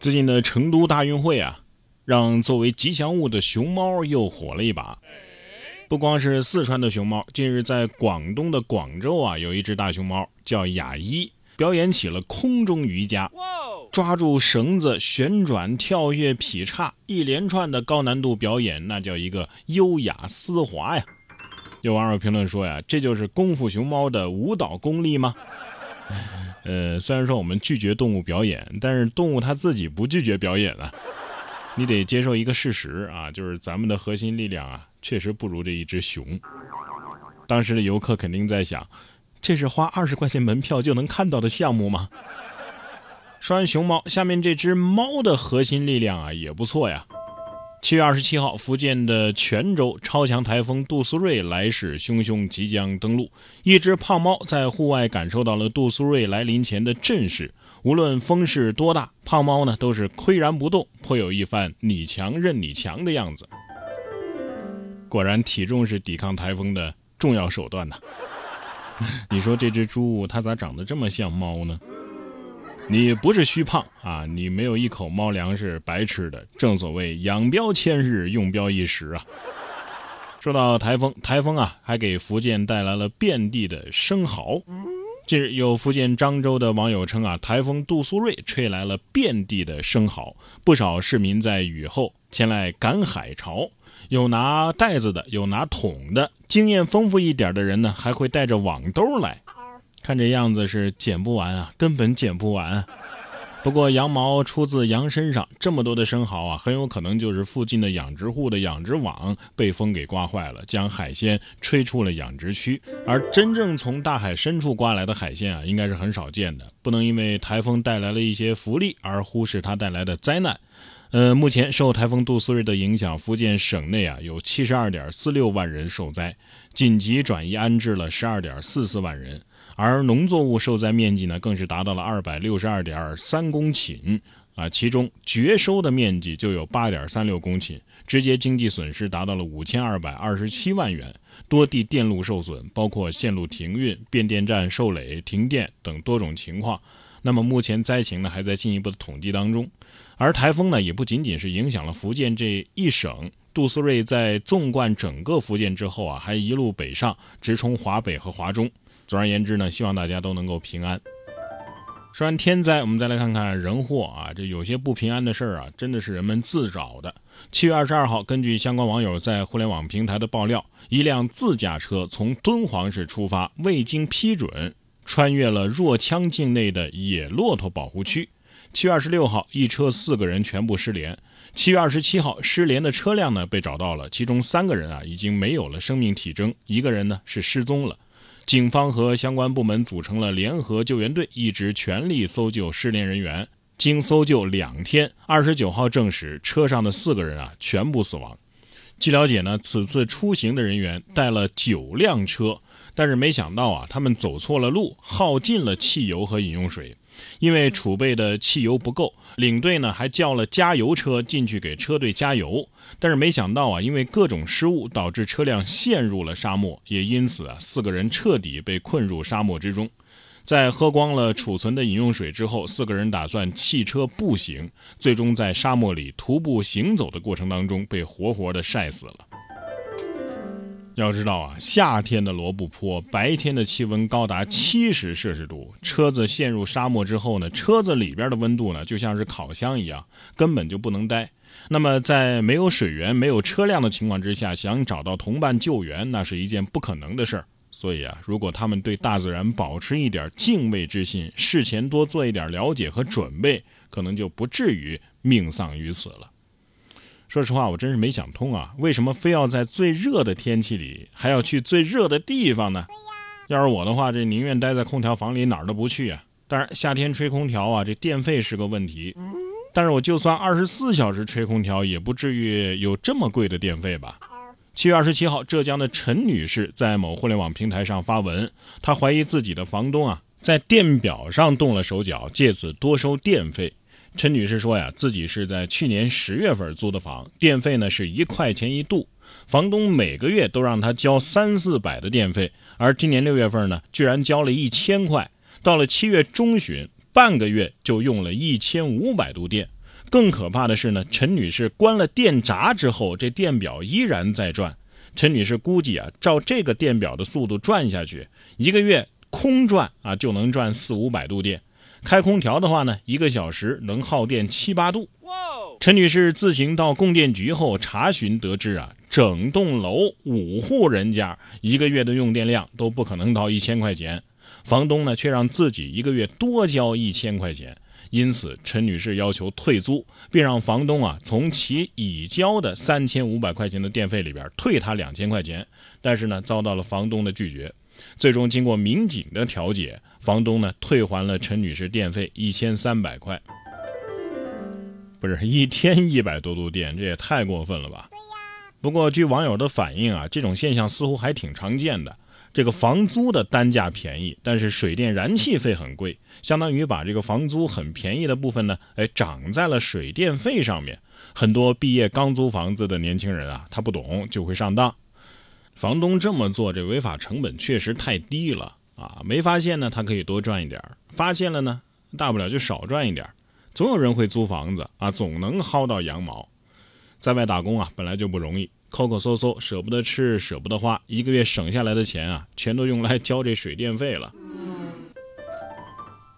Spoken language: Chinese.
最近的成都大运会啊，让作为吉祥物的熊猫又火了一把。不光是四川的熊猫，近日在广东的广州啊，有一只大熊猫叫雅一，表演起了空中瑜伽，抓住绳子旋转、跳跃、劈叉，一连串的高难度表演，那叫一个优雅丝滑呀。有网友评论说呀，这就是功夫熊猫的舞蹈功力吗？呃，虽然说我们拒绝动物表演，但是动物它自己不拒绝表演啊。你得接受一个事实啊，就是咱们的核心力量啊，确实不如这一只熊。当时的游客肯定在想，这是花二十块钱门票就能看到的项目吗？说完熊猫，下面这只猫的核心力量啊也不错呀。七月二十七号，福建的泉州超强台风杜苏芮来势汹汹，即将登陆。一只胖猫在户外感受到了杜苏芮来临前的阵势，无论风势多大，胖猫呢都是岿然不动，颇有一番你强任你强的样子。果然，体重是抵抗台风的重要手段呐。你说这只猪它咋长得这么像猫呢？你不是虚胖啊，你没有一口猫粮是白吃的。正所谓养膘千日，用膘一时啊。说到台风，台风啊还给福建带来了遍地的生蚝。近日有福建漳州的网友称啊，台风杜苏芮吹来了遍地的生蚝，不少市民在雨后前来赶海潮，有拿袋子的，有拿桶的，经验丰富一点的人呢，还会带着网兜来。看这样子是捡不完啊，根本捡不完。不过羊毛出自羊身上，这么多的生蚝啊，很有可能就是附近的养殖户的养殖网被风给刮坏了，将海鲜吹出了养殖区。而真正从大海深处刮来的海鲜啊，应该是很少见的。不能因为台风带来了一些福利而忽视它带来的灾难。呃，目前受台风杜苏芮的影响，福建省内啊有七十二点四六万人受灾，紧急转移安置了十二点四四万人。而农作物受灾面积呢，更是达到了二百六十二点三公顷啊，其中绝收的面积就有八点三六公顷，直接经济损失达到了五千二百二十七万元，多地电路受损，包括线路停运、变电站受累、停电等多种情况。那么目前灾情呢，还在进一步的统计当中。而台风呢，也不仅仅是影响了福建这一省，杜苏芮在纵贯整个福建之后啊，还一路北上，直冲华北和华中。总而言之呢，希望大家都能够平安。说完天灾，我们再来看看人祸啊，这有些不平安的事儿啊，真的是人们自找的。七月二十二号，根据相关网友在互联网平台的爆料，一辆自驾车从敦煌市出发，未经批准，穿越了若羌境内的野骆驼保护区。七月二十六号，一车四个人全部失联。七月二十七号，失联的车辆呢被找到了，其中三个人啊已经没有了生命体征，一个人呢是失踪了。警方和相关部门组成了联合救援队，一直全力搜救失联人员。经搜救两天，二十九号证实车上的四个人啊全部死亡。据了解呢，此次出行的人员带了九辆车，但是没想到啊，他们走错了路，耗尽了汽油和饮用水。因为储备的汽油不够，领队呢还叫了加油车进去给车队加油，但是没想到啊，因为各种失误导致车辆陷入了沙漠，也因此啊，四个人彻底被困入沙漠之中。在喝光了储存的饮用水之后，四个人打算弃车步行，最终在沙漠里徒步行走的过程当中被活活的晒死了。要知道啊，夏天的罗布泊白天的气温高达七十摄氏度，车子陷入沙漠之后呢，车子里边的温度呢就像是烤箱一样，根本就不能待。那么在没有水源、没有车辆的情况之下，想找到同伴救援，那是一件不可能的事儿。所以啊，如果他们对大自然保持一点敬畏之心，事前多做一点了解和准备，可能就不至于命丧于此了。说实话，我真是没想通啊，为什么非要在最热的天气里还要去最热的地方呢？要是我的话，这宁愿待在空调房里，哪儿都不去啊。当然，夏天吹空调啊，这电费是个问题。但是我就算二十四小时吹空调，也不至于有这么贵的电费吧？七月二十七号，浙江的陈女士在某互联网平台上发文，她怀疑自己的房东啊在电表上动了手脚，借此多收电费。陈女士说呀，自己是在去年十月份租的房，电费呢是一块钱一度，房东每个月都让她交三四百的电费，而今年六月份呢，居然交了一千块，到了七月中旬，半个月就用了一千五百度电，更可怕的是呢，陈女士关了电闸之后，这电表依然在转。陈女士估计啊，照这个电表的速度转下去，一个月空转啊就能转四五百度电。开空调的话呢，一个小时能耗电七八度。陈女士自行到供电局后查询得知啊，整栋楼五户人家一个月的用电量都不可能到一千块钱，房东呢却让自己一个月多交一千块钱，因此陈女士要求退租，并让房东啊从其已交的三千五百块钱的电费里边退她两千块钱，但是呢遭到了房东的拒绝，最终经过民警的调解，房东呢退还了陈女士电费一千三百块。不是一天一百多度电，这也太过分了吧？不过据网友的反映啊，这种现象似乎还挺常见的。这个房租的单价便宜，但是水电燃气费很贵，相当于把这个房租很便宜的部分呢，哎，涨在了水电费上面。很多毕业刚租房子的年轻人啊，他不懂就会上当。房东这么做，这违法成本确实太低了啊！没发现呢，他可以多赚一点；发现了呢，大不了就少赚一点。总有人会租房子啊，总能薅到羊毛。在外打工啊，本来就不容易，抠抠搜搜，舍不得吃，舍不得花，一个月省下来的钱啊，全都用来交这水电费了。